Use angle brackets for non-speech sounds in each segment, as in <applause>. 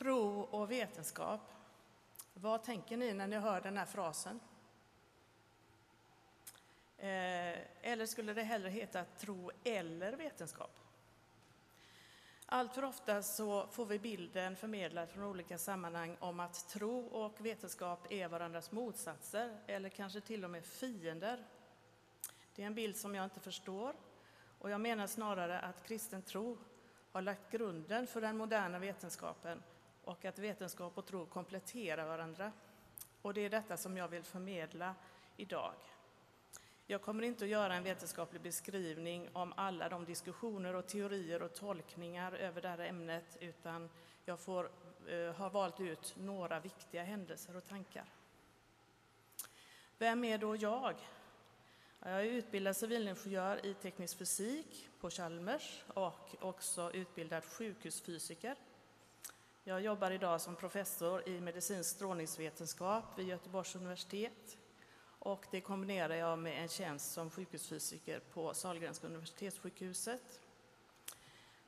Tro och vetenskap. Vad tänker ni när ni hör den här frasen? Eh, eller skulle det hellre heta tro eller vetenskap? Allt för ofta så får vi bilden förmedlad från olika sammanhang om att tro och vetenskap är varandras motsatser eller kanske till och med fiender. Det är en bild som jag inte förstår och jag menar snarare att kristen tro har lagt grunden för den moderna vetenskapen och att vetenskap och tro kompletterar varandra. Och det är detta som jag vill förmedla idag. Jag kommer inte att göra en vetenskaplig beskrivning om alla de diskussioner och teorier och tolkningar över det här ämnet, utan jag får, eh, har valt ut några viktiga händelser och tankar. Vem är då jag? Jag är utbildad civilingenjör i teknisk fysik på Chalmers och också utbildad sjukhusfysiker. Jag jobbar idag som professor i medicinsk strålningsvetenskap vid Göteborgs universitet och det kombinerar jag med en tjänst som sjukhusfysiker på Sahlgrenska universitetssjukhuset.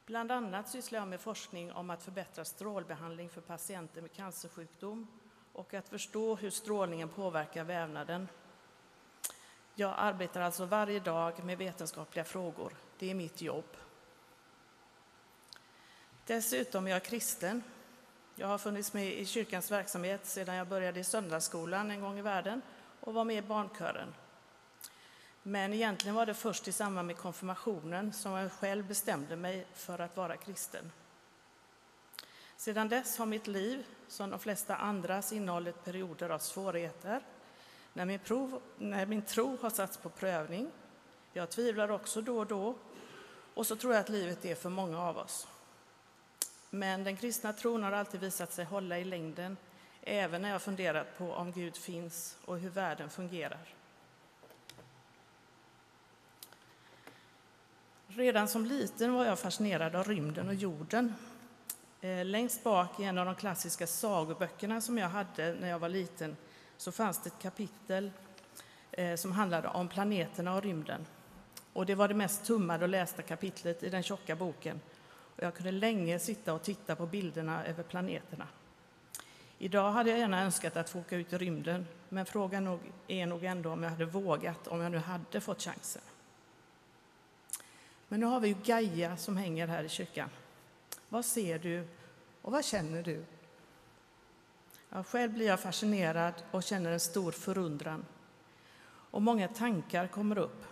Bland annat sysslar jag med forskning om att förbättra strålbehandling för patienter med cancersjukdom och att förstå hur strålningen påverkar vävnaden. Jag arbetar alltså varje dag med vetenskapliga frågor. Det är mitt jobb. Dessutom är jag kristen. Jag har funnits med i kyrkans verksamhet sedan jag började i söndagsskolan en gång i världen och var med i barnkören. Men egentligen var det först i samband med konfirmationen som jag själv bestämde mig för att vara kristen. Sedan dess har mitt liv, som de flesta andras, innehållit perioder av svårigheter, när min, prov, när min tro har satts på prövning. Jag tvivlar också då och då, och så tror jag att livet är för många av oss. Men den kristna tron har alltid visat sig hålla i längden även när jag funderat på om Gud finns och hur världen fungerar. Redan som liten var jag fascinerad av rymden och jorden. Eh, längst bak i en av de klassiska sagoböckerna som jag hade när jag var liten så fanns det ett kapitel eh, som handlade om planeterna och rymden. Och det var det mest tummade och lästa kapitlet i den tjocka boken. Och jag kunde länge sitta och titta på bilderna över planeterna. Idag hade jag gärna önskat att få åka ut i rymden, men frågan är nog ändå om jag hade vågat om jag nu hade fått chansen. Men nu har vi ju Gaia som hänger här i kyrkan. Vad ser du och vad känner du? Ja, själv blir jag fascinerad och känner en stor förundran. Och många tankar kommer upp.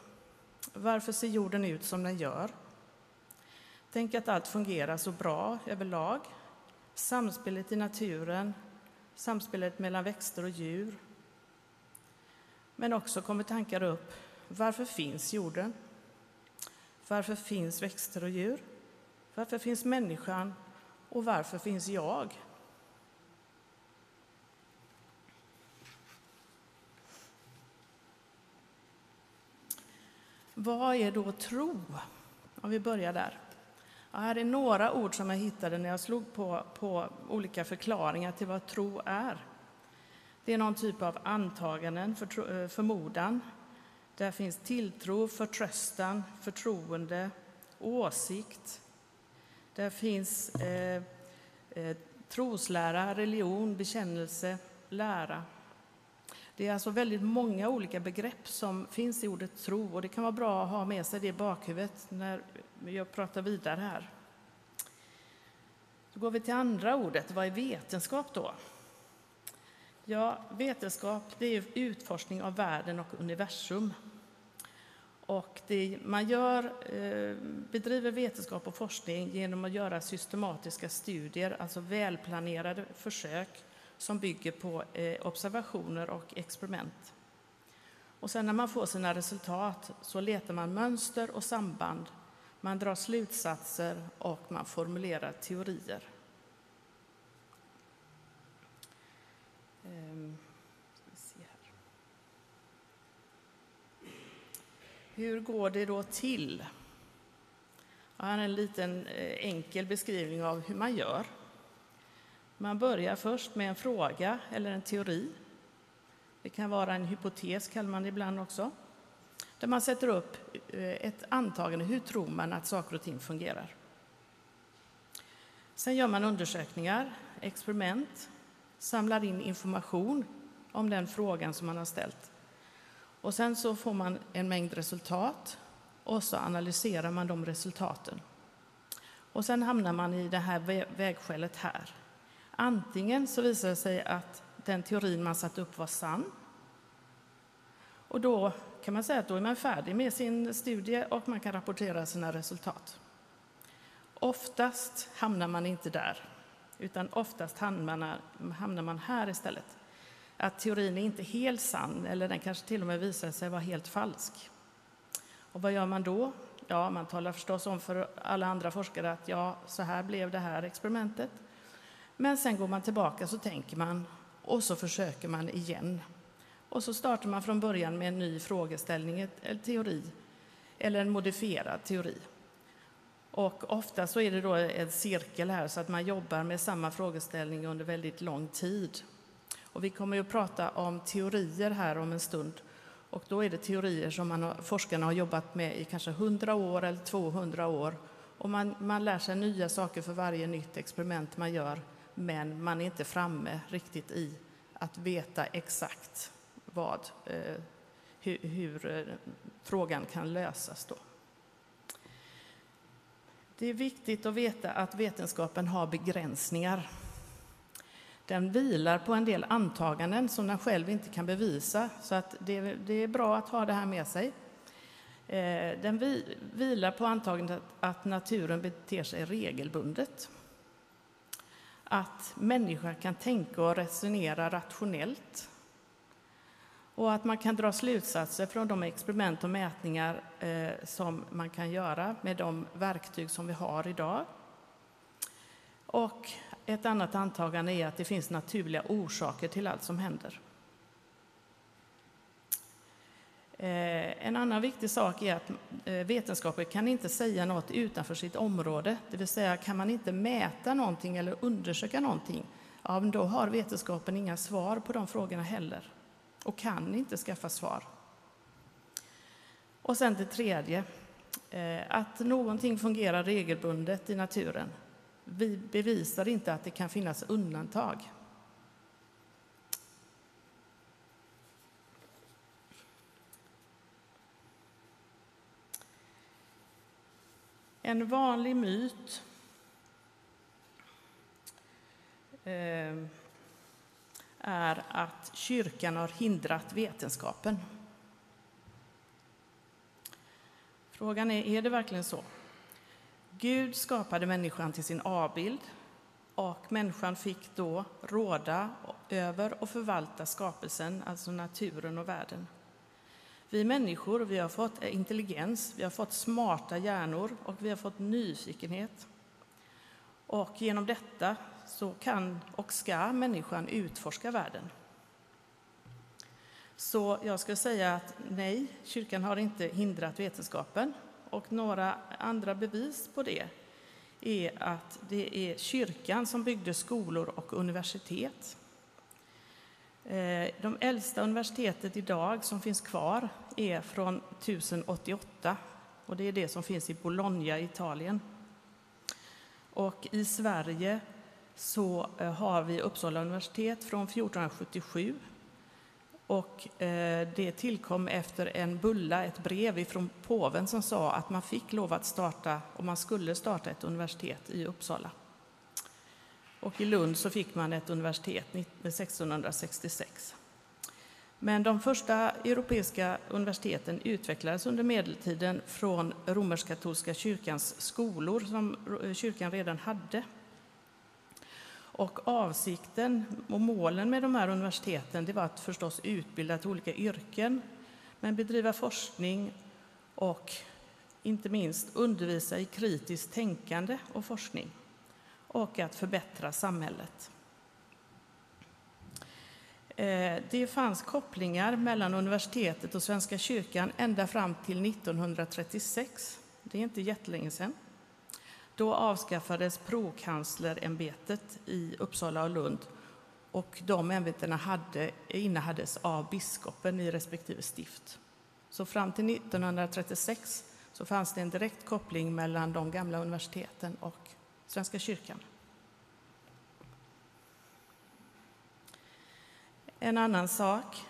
Varför ser jorden ut som den gör? Tänk att allt fungerar så bra överlag. Samspelet i naturen, samspelet mellan växter och djur. Men också kommer tankar upp, varför finns jorden? Varför finns växter och djur? Varför finns människan? Och varför finns jag? Vad är då tro? Om vi börjar där. Ja, här är några ord som jag hittade när jag slog på, på olika förklaringar till vad tro är. Det är någon typ av antaganden, för, eh, förmodan. Där finns tilltro, förtröstan, förtroende, åsikt. Där finns eh, eh, troslära, religion, bekännelse, lära. Det är alltså väldigt många olika begrepp som finns i ordet tro och det kan vara bra att ha med sig det i bakhuvudet när jag pratar vidare här. Då går vi till andra ordet. Vad är vetenskap då? Ja, vetenskap det är utforskning av världen och universum. Och det, man gör, eh, bedriver vetenskap och forskning genom att göra systematiska studier, alltså välplanerade försök som bygger på eh, observationer och experiment. Och sen när man får sina resultat så letar man mönster och samband, man drar slutsatser och man formulerar teorier. Ehm, hur går det då till? Jag har en liten eh, enkel beskrivning av hur man gör. Man börjar först med en fråga eller en teori. Det kan vara en hypotes, kallar man det ibland också. Där man sätter upp eh, ett antagande. Hur tror man att saker och ting fungerar? Sen gör man undersökningar, experiment, samlar in information om den frågan som man har ställt. Och sen så får man en mängd resultat och så analyserar man de resultaten. Och sen hamnar man i det här vägskälet här. Antingen så visar det sig att den teorin man satt upp var sann. Och då kan man säga att då är man färdig med sin studie och man kan rapportera sina resultat. Oftast hamnar man inte där, utan oftast hamnar man här istället. Att teorin är inte helt sann, eller den kanske till och med visar sig vara helt falsk. Och vad gör man då? Ja, man talar förstås om för alla andra forskare att ja, så här blev det här experimentet. Men sen går man tillbaka, så tänker man och så försöker man igen. Och så startar man från början med en ny frågeställning, en teori eller en modifierad teori. Och ofta så är det då en cirkel här så att man jobbar med samma frågeställning under väldigt lång tid. Och vi kommer att prata om teorier här om en stund. Och då är det teorier som man, forskarna har jobbat med i kanske 100 år eller 200 år. Och man, man lär sig nya saker för varje nytt experiment man gör, men man är inte framme riktigt i att veta exakt vad, eh, hur, hur frågan kan lösas. Då. Det är viktigt att veta att vetenskapen har begränsningar. Den vilar på en del antaganden som den själv inte kan bevisa, så att det, det är bra att ha det här med sig. Eh, den vi, vilar på antagandet att naturen beter sig regelbundet. Att människan kan tänka och resonera rationellt och att man kan dra slutsatser från de experiment och mätningar eh, som man kan göra med de verktyg som vi har idag. Och ett annat antagande är att det finns naturliga orsaker till allt som händer. Eh, en annan viktig sak är att eh, vetenskapen kan inte säga något utanför sitt område. Det vill säga, kan man inte mäta någonting eller undersöka någonting, ja, då har vetenskapen inga svar på de frågorna heller och kan inte skaffa svar. Och sen det tredje, eh, att någonting fungerar regelbundet i naturen vi bevisar inte att det kan finnas undantag. En vanlig myt eh, är att kyrkan har hindrat vetenskapen. Frågan är, är det verkligen så? Gud skapade människan till sin avbild och människan fick då råda över och förvalta skapelsen, alltså naturen och världen. Vi människor vi har fått intelligens, vi har fått smarta hjärnor och vi har fått nyfikenhet. Och genom detta så kan och ska människan utforska världen. Så jag skulle säga att nej, kyrkan har inte hindrat vetenskapen. Och några andra bevis på det är att det är kyrkan som byggde skolor och universitet. Eh, de äldsta universitetet idag som finns kvar är från 1088 och det är det som finns i Bologna i Italien. Och i Sverige så eh, har vi Uppsala universitet från 1477 och eh, det tillkom efter en bulla, ett brev från påven som sa att man fick lov att starta, och man skulle starta ett universitet i Uppsala. Och i Lund så fick man ett universitet 1666. Men de första europeiska universiteten utvecklades under medeltiden från romersk-katolska kyrkans skolor som eh, kyrkan redan hade. Och avsikten och målen med de här universiteten det var att förstås utbilda till olika yrken, men bedriva forskning och inte minst undervisa i kritiskt tänkande och forskning och att förbättra samhället. Eh, det fanns kopplingar mellan universitetet och Svenska kyrkan ända fram till 1936. Det är inte jättelänge sedan. Då avskaffades prokanslerämbetet i Uppsala och Lund och de ämbetena hade, innehades av biskopen i respektive stift. Så fram till 1936 så fanns det en direkt koppling mellan de gamla universiteten och Svenska kyrkan. En annan sak.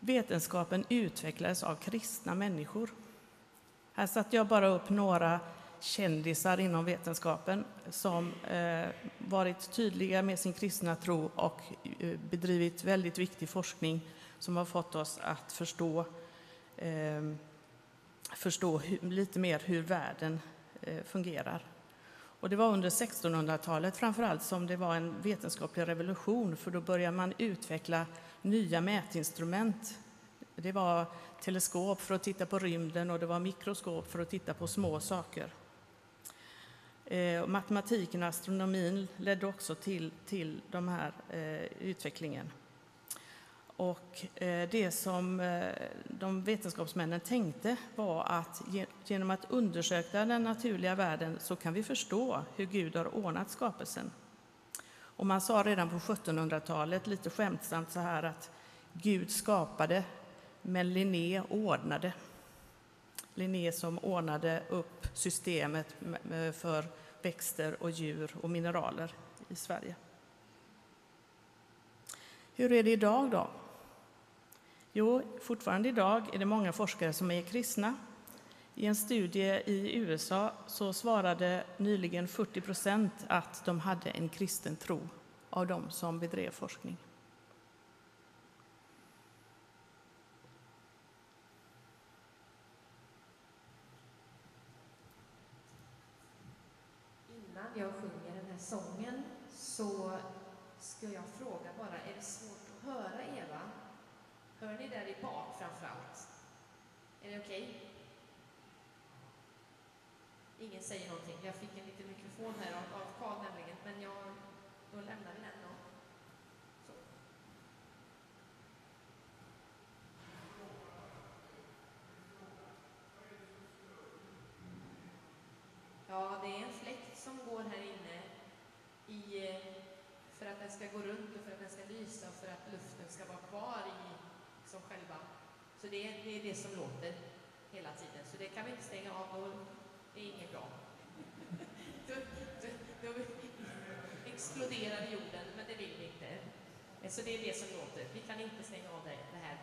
Vetenskapen utvecklades av kristna människor. Här satte jag bara upp några kändisar inom vetenskapen som eh, varit tydliga med sin kristna tro och eh, bedrivit väldigt viktig forskning som har fått oss att förstå, eh, förstå lite mer hur världen eh, fungerar. Och det var under 1600-talet framförallt som det var en vetenskaplig revolution för då började man utveckla nya mätinstrument. Det var teleskop för att titta på rymden och det var mikroskop för att titta på små saker. Eh, matematiken och astronomin ledde också till, till den här eh, utvecklingen. Och eh, det som eh, de vetenskapsmännen tänkte var att ge, genom att undersöka den naturliga världen så kan vi förstå hur Gud har ordnat skapelsen. Och man sa redan på 1700-talet lite skämtsamt så här att Gud skapade, men Linné ordnade. Linné som ordnade upp systemet för växter och djur och mineraler i Sverige. Hur är det idag då? Jo, fortfarande idag är det många forskare som är kristna. I en studie i USA så svarade nyligen 40 procent att de hade en kristen tro av de som bedrev forskning. jag sjunger den här sången så ska jag fråga bara, är det svårt att höra Eva? Hör ni där i bak framför allt? Är det okej? Okay? Ingen säger någonting. Jag fick en liten mikrofon här av, av Karl nämligen, men jag, då lämnar vi den då. Så. Ja, det är en fläkt som går här inne i, för att den ska gå runt och för att den ska lysa och för att luften ska vara kvar i som själva. Så det, det är det som låter hela tiden. Så det kan vi inte stänga av, då det är inget bra. då, då, då exploderar jorden, men det vill vi inte. Så det är det som låter. Vi kan inte stänga av det, det här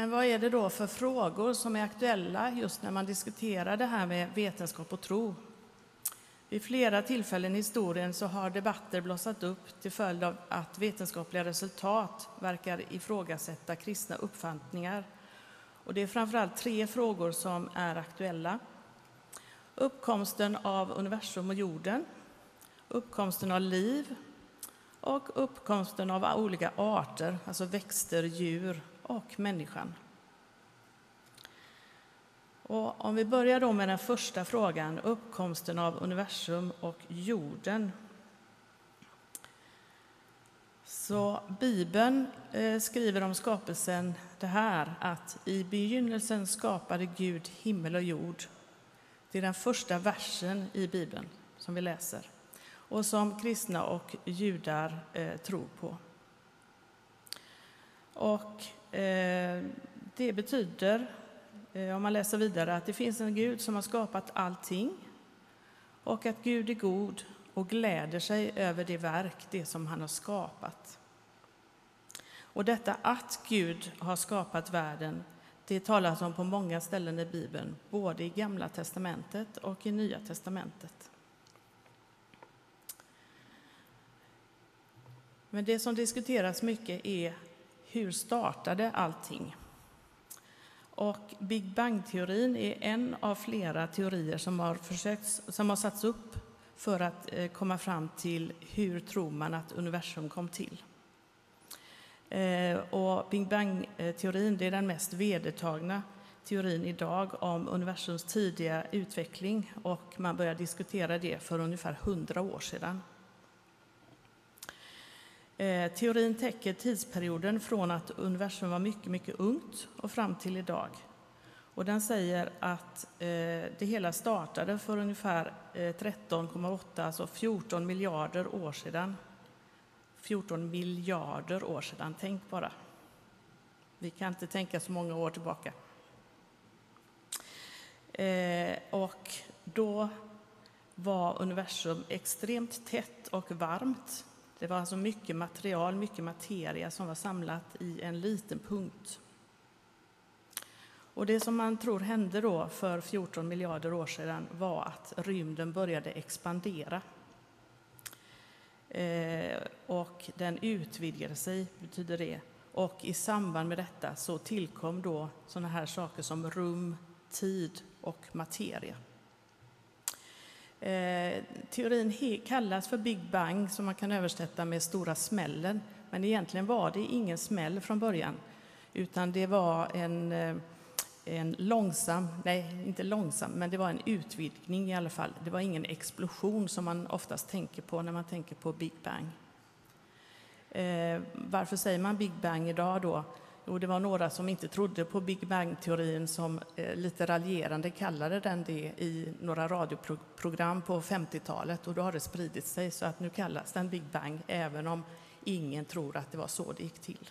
Men vad är det då för frågor som är aktuella just när man diskuterar det här med vetenskap och tro? Vid flera tillfällen i historien så har debatter blossat upp till följd av att vetenskapliga resultat verkar ifrågasätta kristna uppfattningar. Och det är framförallt tre frågor som är aktuella. Uppkomsten av universum och jorden, uppkomsten av liv och uppkomsten av olika arter, alltså växter, djur och människan. Och om vi börjar då med den första frågan, uppkomsten av universum och jorden. Så Bibeln eh, skriver om skapelsen det här att i begynnelsen skapade Gud himmel och jord. Det är den första versen i Bibeln som vi läser och som kristna och judar eh, tror på. Och Eh, det betyder eh, om man läser vidare, att det finns en Gud som har skapat allting och att Gud är god och gläder sig över det verk, det som han har skapat. Och detta att Gud har skapat världen, det talas om på många ställen i Bibeln, både i Gamla testamentet och i Nya testamentet. Men det som diskuteras mycket är hur startade allting? Och Big Bang-teorin är en av flera teorier som har, försökt, som har satts upp för att eh, komma fram till hur tror man att universum kom till. Eh, och Big Bang-teorin är den mest vedertagna teorin idag om universums tidiga utveckling och man började diskutera det för ungefär hundra år sedan. Eh, teorin täcker tidsperioden från att universum var mycket, mycket ungt och fram till idag. Och den säger att eh, det hela startade för ungefär eh, 13,8, alltså 14 miljarder år sedan. 14 miljarder år sedan, tänk bara. Vi kan inte tänka så många år tillbaka. Eh, och då var universum extremt tätt och varmt det var alltså mycket material, mycket materia som var samlat i en liten punkt. Och det som man tror hände då för 14 miljarder år sedan var att rymden började expandera. Eh, och den utvidgade sig, betyder det. Och i samband med detta så tillkom då sådana här saker som rum, tid och materia. Eh, teorin kallas för Big Bang, som man kan översätta med stora smällen. Men egentligen var det ingen smäll från början, utan det var en, eh, en långsam, nej, inte långsam, men det var en utvidgning i alla fall. Det var ingen explosion som man oftast tänker på när man tänker på Big Bang. Eh, varför säger man Big Bang idag då? Och det var några som inte trodde på Big Bang-teorin som eh, lite raljerande kallade den det i några radioprogram på 50-talet och då har det spridit sig så att nu kallas den Big Bang även om ingen tror att det var så det gick till.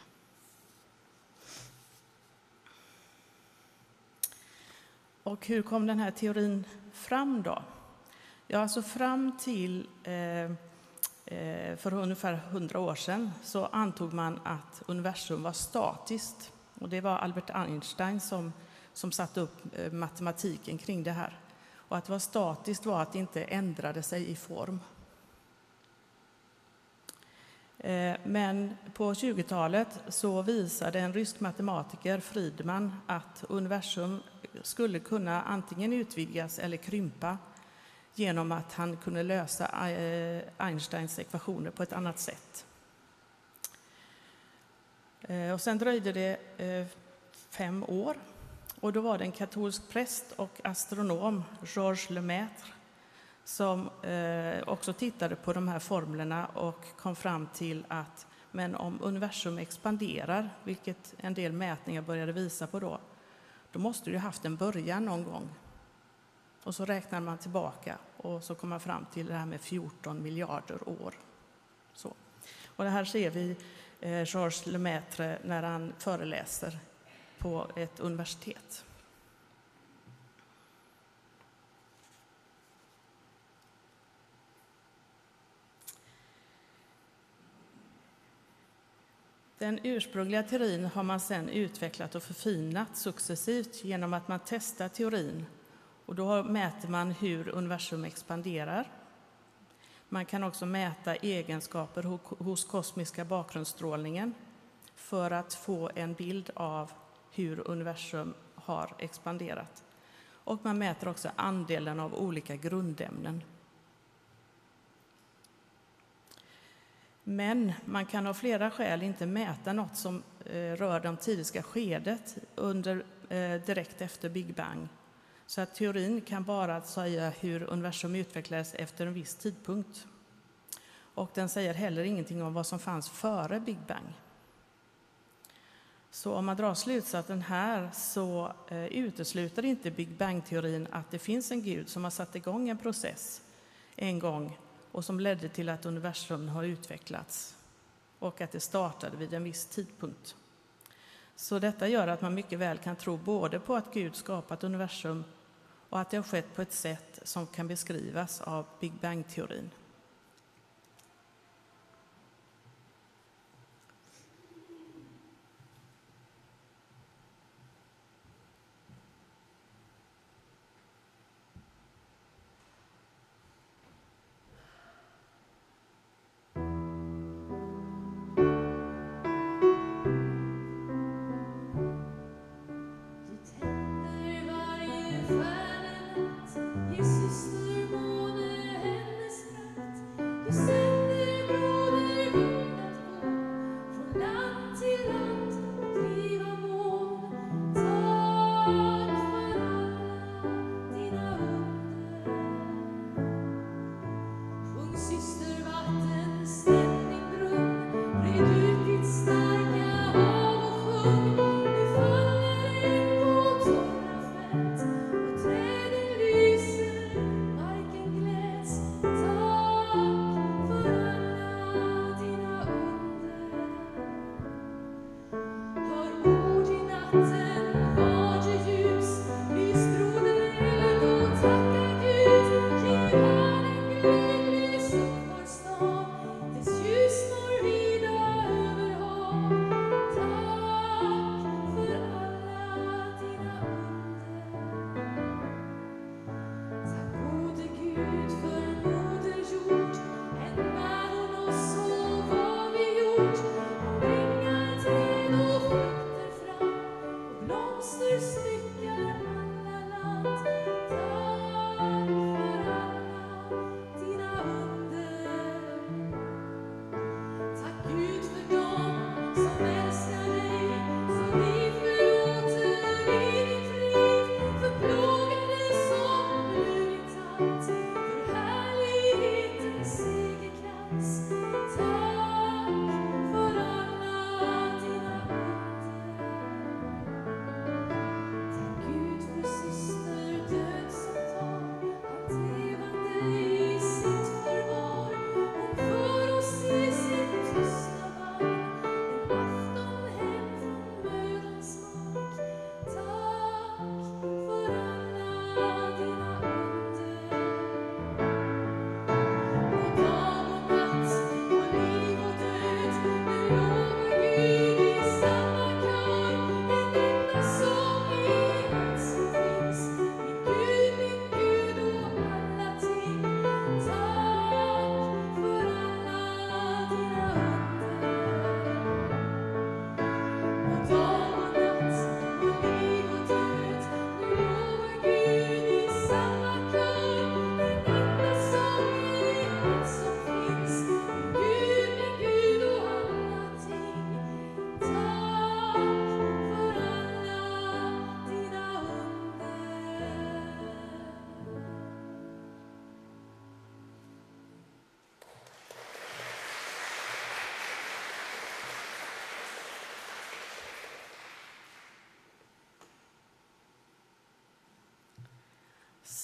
Och hur kom den här teorin fram då? Ja, alltså fram till Eh, Eh, för ungefär hundra år sedan så antog man att universum var statiskt. Och det var Albert Einstein som, som satte upp eh, matematiken kring det här. Och att det var statiskt var att det inte ändrade sig i form. Eh, men på 20-talet så visade en rysk matematiker, Friedman, att universum skulle kunna antingen utvidgas eller krympa genom att han kunde lösa eh, Einsteins ekvationer på ett annat sätt. Eh, och sen dröjde det eh, fem år och då var det en katolsk präst och astronom, Georges Lemaitre, som också tittade på de här formlerna och kom fram till att men om universum expanderar, vilket en del mätningar började visa på då, då måste det ha haft en början någon gång. Och så räknar man tillbaka och så kommer man fram till det här med 14 miljarder år. Så. Och det här ser vi eh, Georges Lemaitre när han föreläser på ett universitet. Den ursprungliga teorin har man sedan utvecklat och förfinat successivt genom att man testar teorin. Och då mäter man hur universum expanderar. Man kan också mäta egenskaper hos kosmiska bakgrundsstrålningen för att få en bild av hur universum har expanderat. Och man mäter också andelen av olika grundämnen. Men man kan av flera skäl inte mäta något som eh, rör det tidiga skedet under, eh, direkt efter Big Bang. Så att teorin kan bara säga hur universum utvecklades efter en viss tidpunkt. Och den säger heller ingenting om vad som fanns före Big Bang. Så om man drar slutsatsen här så eh, utesluter inte Big Bang-teorin att det finns en gud som har satt igång en process en gång och som ledde till att universum har utvecklats och att det startade vid en viss tidpunkt. Så detta gör att man mycket väl kan tro både på att Gud skapat universum och att det har skett på ett sätt som kan beskrivas av Big Bang-teorin.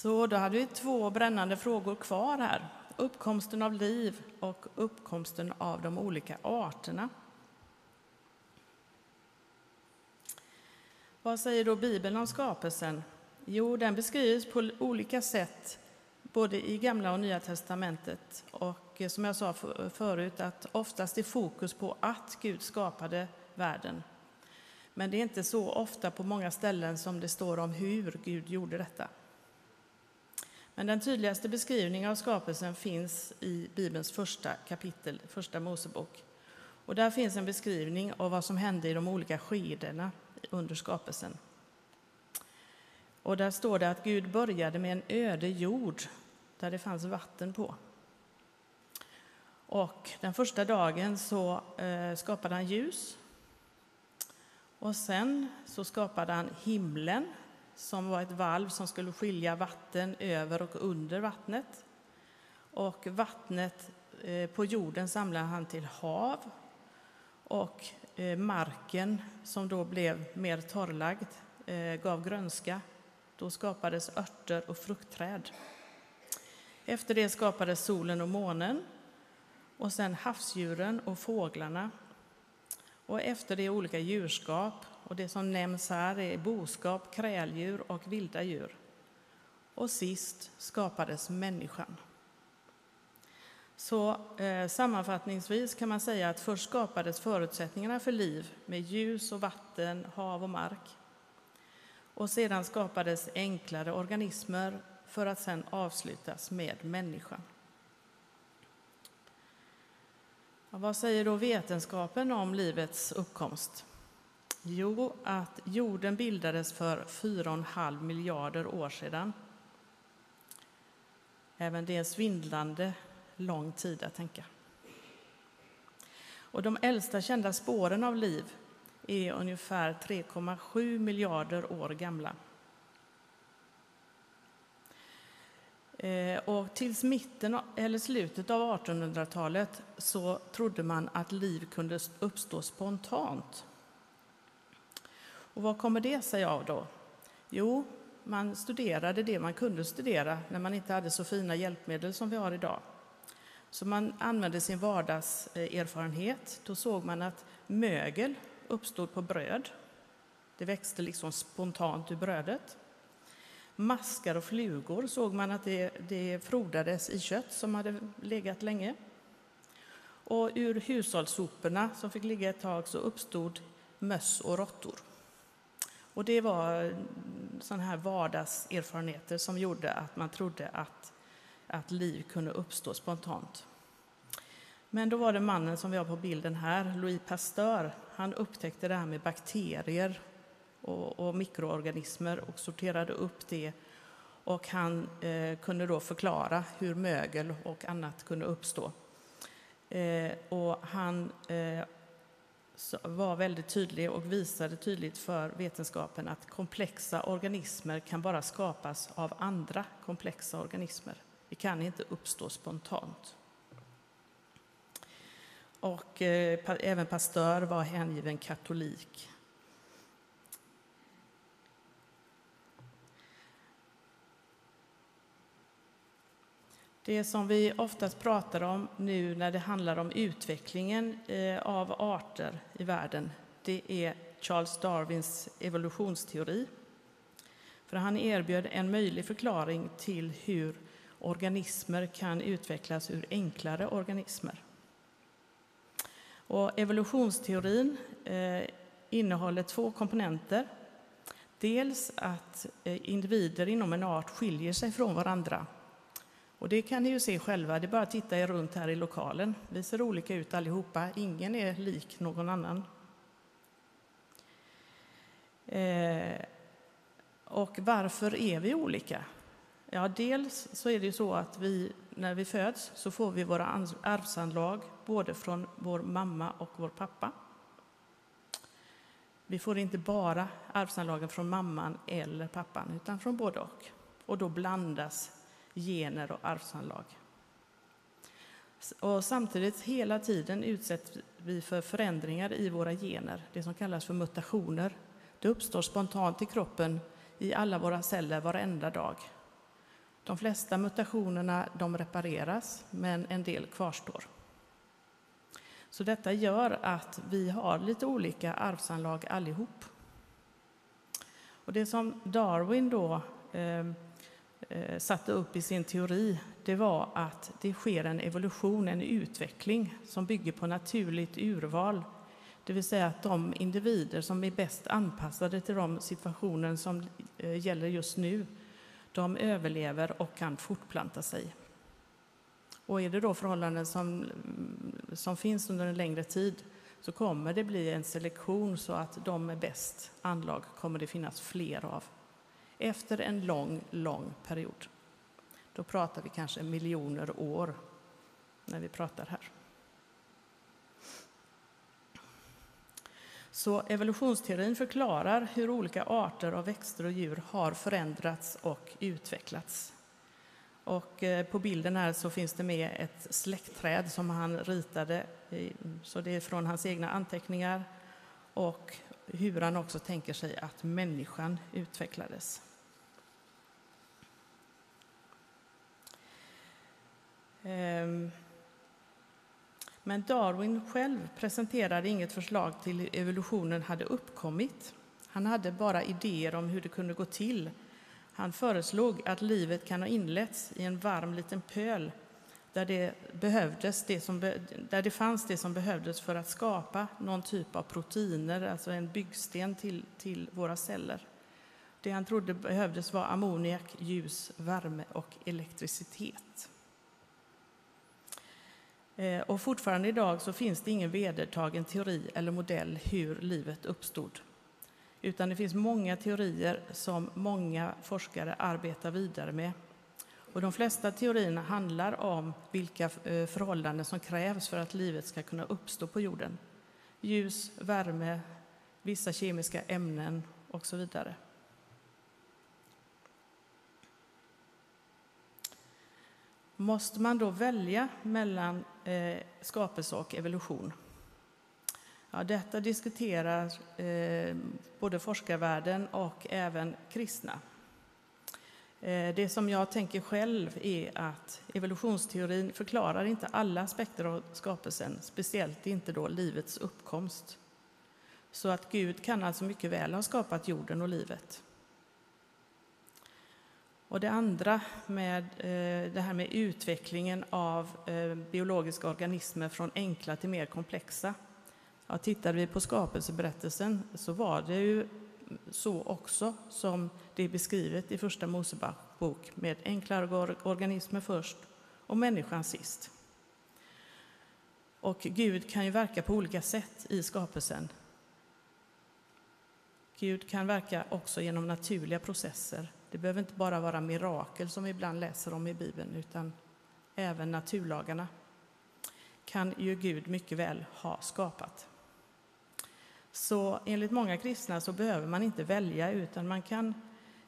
Så då hade vi två brännande frågor kvar här. Uppkomsten av liv och uppkomsten av de olika arterna. Vad säger då Bibeln om skapelsen? Jo, den beskrivs på olika sätt både i Gamla och Nya testamentet. Och eh, som jag sa förut, att oftast är fokus på att Gud skapade världen. Men det är inte så ofta på många ställen som det står om hur Gud gjorde detta. Men den tydligaste beskrivningen av skapelsen finns i Bibelns första kapitel, Första Mosebok. Och där finns en beskrivning av vad som hände i de olika skedena under skapelsen. Och där står det att Gud började med en öde jord där det fanns vatten på. Och den första dagen så eh, skapade han ljus. Och sen så skapade han himlen som var ett valv som skulle skilja vatten över och under vattnet. Och vattnet eh, på jorden samlade han till hav. Och eh, marken, som då blev mer torrlagd, eh, gav grönska. Då skapades örter och fruktträd. Efter det skapades solen och månen och sen havsdjuren och fåglarna. Och efter det olika djurskap, och det som nämns här är boskap, kräldjur och vilda djur. Och sist skapades människan. Så eh, sammanfattningsvis kan man säga att först skapades förutsättningarna för liv med ljus och vatten, hav och mark. Och sedan skapades enklare organismer för att sedan avslutas med människan. vad säger då vetenskapen om livets uppkomst? Jo, att jorden bildades för 4,5 miljarder år sedan. Även det är en svindlande lång tid att tänka. Och de äldsta kända spåren av liv är ungefär 3,7 miljarder år gamla. Eh, och tills mitten eller slutet av 1800-talet så trodde man att liv kunde uppstå spontant. Och vad kommer det sig av då? Jo, man studerade det man kunde studera när man inte hade så fina hjälpmedel som vi har idag. Så man använde sin vardagserfarenhet. Då såg man att mögel uppstod på bröd. Det växte liksom spontant ur brödet. Maskar och flugor såg man att det, det frodades i kött som hade legat länge. Och ur hushållssoporna som fick ligga ett tag så uppstod möss och råttor. Och det var mm, sådana här vardagserfarenheter som gjorde att man trodde att, att liv kunde uppstå spontant. Men då var det mannen som vi har på bilden här, Louis Pasteur. Han upptäckte det här med bakterier och, och mikroorganismer och sorterade upp det. Och han eh, kunde då förklara hur mögel och annat kunde uppstå. Eh, och han eh, var väldigt tydlig och visade tydligt för vetenskapen att komplexa organismer kan bara skapas av andra komplexa organismer. Det kan inte uppstå spontant. Och eh, även Pasteur var hängiven katolik. Det som vi oftast pratar om nu när det handlar om utvecklingen eh, av arter i världen, det är Charles Darwins evolutionsteori. För han erbjöd en möjlig förklaring till hur organismer kan utvecklas ur enklare organismer. Och evolutionsteorin eh, innehåller två komponenter. Dels att eh, individer inom en art skiljer sig från varandra och det kan ni ju se själva, det är bara att titta er runt här i lokalen. Vi ser olika ut allihopa, ingen är lik någon annan. Eh, och varför är vi olika? Ja, dels så är det ju så att vi, när vi föds så får vi våra arvsanlag både från vår mamma och vår pappa. Vi får inte bara arvsanlagen från mamman eller pappan, utan från både och. Och då blandas gener och arvsanlag. Och samtidigt hela tiden utsätts vi för förändringar i våra gener, det som kallas för mutationer. Det uppstår spontant i kroppen i alla våra celler varenda dag. De flesta mutationerna de repareras, men en del kvarstår. Så detta gör att vi har lite olika arvsanlag allihop. Och det som Darwin då eh, Eh, satte upp i sin teori, det var att det sker en evolution, en utveckling som bygger på naturligt urval. Det vill säga att de individer som är bäst anpassade till de situationer som eh, gäller just nu, de överlever och kan fortplanta sig. Och är det då förhållanden som, mm, som finns under en längre tid så kommer det bli en selektion så att de med bäst anlag kommer det finnas fler av. Efter en lång, lång period. Då pratar vi kanske miljoner år när vi pratar här. Så evolutionsteorin förklarar hur olika arter av växter och djur har förändrats och utvecklats. Och eh, på bilden här så finns det med ett släktträd som han ritade, så det är från hans egna anteckningar och hur han också tänker sig att människan utvecklades. Ehm, men Darwin själv presenterade inget förslag till hur evolutionen hade uppkommit. Han hade bara idéer om hur det kunde gå till han föreslog att livet kan ha inletts i en varm liten pöl där det, behövdes det som, där det fanns det som behövdes för att skapa någon typ av proteiner, alltså en byggsten till, till våra celler. Det han trodde behövdes var ammoniak, ljus, värme och elektricitet. Eh, och fortfarande idag så finns det ingen vedertagen teori eller modell hur livet uppstod utan det finns många teorier som många forskare arbetar vidare med. Och de flesta teorierna handlar om vilka eh, förhållanden som krävs för att livet ska kunna uppstå på jorden. Ljus, värme, vissa kemiska ämnen och så vidare. Måste man då välja mellan eh, skapelse och evolution? Ja, detta diskuterar eh, både forskarvärlden och även kristna. Eh, det som jag tänker själv är att evolutionsteorin förklarar inte alla aspekter av skapelsen, speciellt inte då livets uppkomst. Så att Gud kan alltså mycket väl ha skapat jorden och livet. Och det andra med eh, det här med utvecklingen av eh, biologiska organismer från enkla till mer komplexa Ja, tittade vi på skapelseberättelsen så var det ju så också som det är beskrivet i Första Mosebok med enklare organismer först och människan sist. Och Gud kan ju verka på olika sätt i skapelsen. Gud kan verka också genom naturliga processer. Det behöver inte bara vara mirakel som vi ibland läser om i Bibeln, utan även naturlagarna kan ju Gud mycket väl ha skapat. Så enligt många kristna så behöver man inte välja utan man kan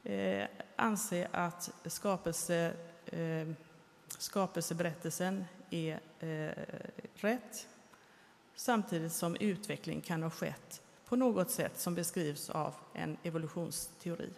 eh, anse att skapelse, eh, skapelseberättelsen är eh, rätt samtidigt som utveckling kan ha skett på något sätt som beskrivs av en evolutionsteori.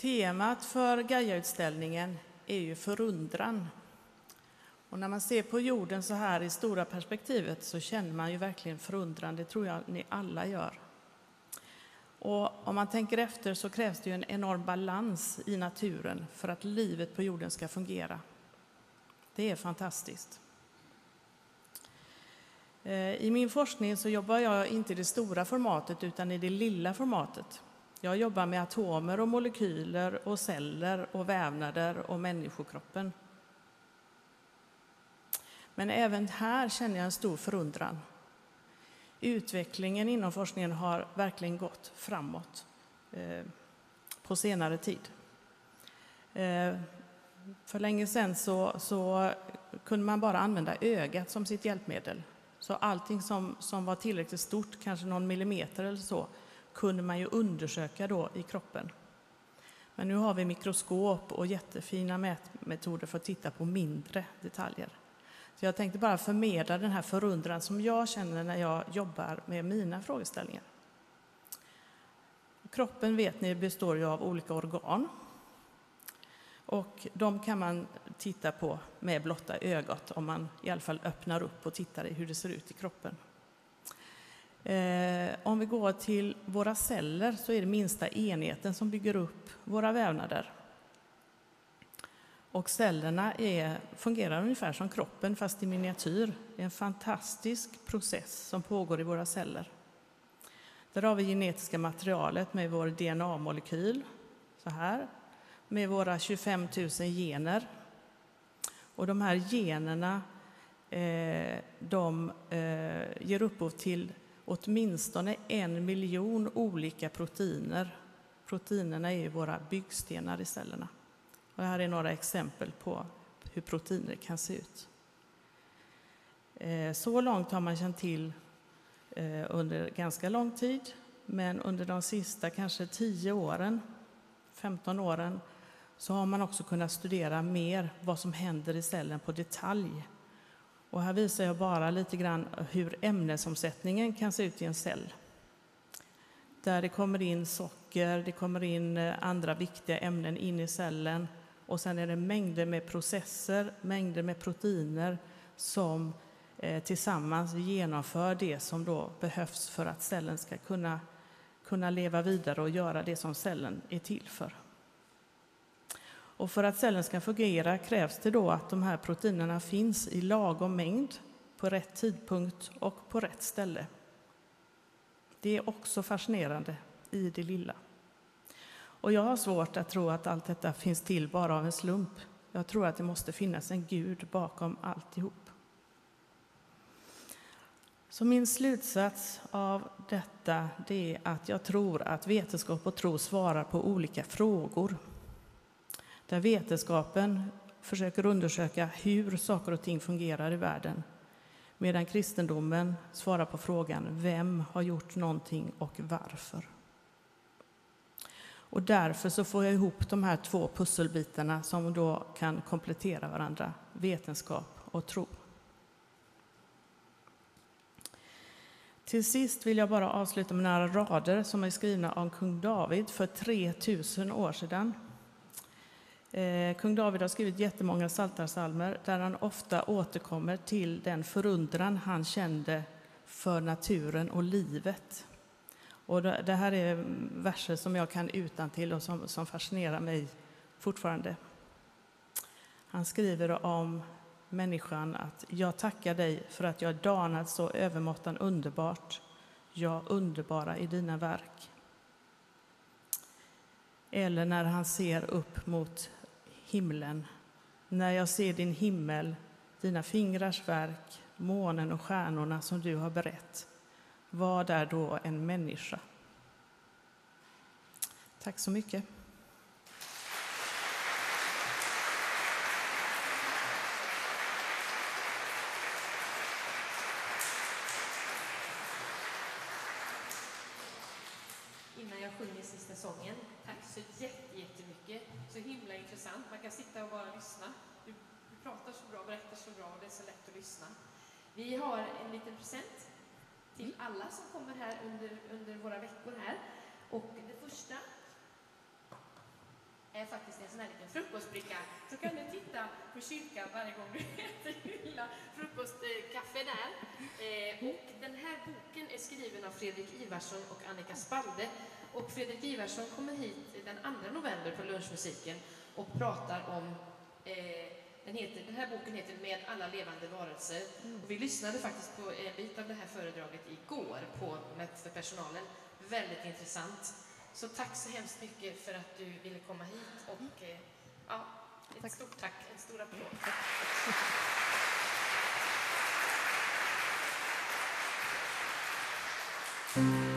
Temat för Gaia-utställningen är ju förundran. Och när man ser på jorden så här i stora perspektivet så känner man ju verkligen förundran. Det tror jag ni alla gör. Och om man tänker efter så krävs det ju en enorm balans i naturen för att livet på jorden ska fungera. Det är fantastiskt. Eh, I min forskning så jobbar jag inte i det stora formatet utan i det lilla formatet. Jag jobbar med atomer och molekyler och celler och vävnader och människokroppen. Men även här känner jag en stor förundran. Utvecklingen inom forskningen har verkligen gått framåt eh, på senare tid. Eh, för länge sedan så, så, kunde man bara använda ögat som sitt hjälpmedel. Så allting som, som var tillräckligt stort, kanske någon millimeter eller så, kunde man ju undersöka då i kroppen. Men nu har vi mikroskop och jättefina mätmetoder för att titta på mindre detaljer. Så jag tänkte bara förmedla den här förundran som jag känner när jag jobbar med mina frågeställningar. Kroppen vet ni består ju av olika organ. Och de kan man titta på med blotta ögat om man i alla fall öppnar upp och tittar i hur det ser ut i kroppen. Eh, om vi går till våra celler så är det minsta enheten som bygger upp våra vävnader. Och cellerna är, fungerar ungefär som kroppen fast i miniatyr. Det är en fantastisk process som pågår i våra celler. Där har vi genetiska materialet med vår DNA-molekyl, så här, med våra 25 000 gener. Och de här generna eh, de, eh, ger upphov till åtminstone en miljon olika proteiner. Proteinerna är våra byggstenar i cellerna. Och här är några exempel på hur proteiner kan se ut. Eh, så långt har man känt till eh, under ganska lång tid, men under de sista kanske 10 åren, 15 åren, så har man också kunnat studera mer vad som händer i cellen på detalj. Och här visar jag bara lite grann hur ämnesomsättningen kan se ut i en cell. Där det kommer in socker, det kommer in eh, andra viktiga ämnen in i cellen och sen är det mängder med processer, mängder med proteiner som eh, tillsammans genomför det som då behövs för att cellen ska kunna, kunna leva vidare och göra det som cellen är till för. Och för att cellen ska fungera krävs det då att de här proteinerna finns i lagom mängd, på rätt tidpunkt och på rätt ställe. Det är också fascinerande i det lilla. Och jag har svårt att tro att allt detta finns till bara av en slump. Jag tror att det måste finnas en Gud bakom alltihop. Så min slutsats av detta det är att jag tror att vetenskap och tro svarar på olika frågor. Där vetenskapen försöker undersöka hur saker och ting fungerar i världen medan kristendomen svarar på frågan vem har gjort någonting och varför. Och därför så får jag ihop de här två pusselbitarna som då kan komplettera varandra, vetenskap och tro. Till sist vill jag bara avsluta med några rader som är skrivna av kung David för 3000 år sedan. Eh, kung David har skrivit jättemånga psaltarpsalmer där han ofta återkommer till den förundran han kände för naturen och livet. Och det här är verser som jag kan utan till och som, som fascinerar mig fortfarande. Han skriver om människan att jag tackar dig för att jag danat så övermåttan underbart, ja, underbara i dina verk. Eller när han ser upp mot himlen, när jag ser din himmel, dina fingrars verk, månen och stjärnorna som du har berett. Vad är då en människa? Tack så mycket. Innan jag sjunger sista sången, tack så jättemycket. Så himla intressant. Man kan sitta och bara lyssna. Du, du pratar så bra, berättar så bra och det är så lätt att lyssna. Vi har en liten present till alla som kommer här under, under våra veckor här. Och det första frukostbricka så kan du titta på kyrkan varje gång du <laughs> äter lilla frukostkaffe där. Eh, och den här boken är skriven av Fredrik Ivarsson och Annika Spalde. Och Fredrik Ivarsson kommer hit den 2 november på Lunchmusiken och pratar om eh, den, heter, den här boken heter Med alla levande varelser. Och vi lyssnade faktiskt på en bit av det här föredraget igår på, med, för personalen. Väldigt intressant. Så tack så hemskt mycket för att du ville komma hit och eh, ja, ett Tack. stort tack, en stor applåd. Tack. <laughs>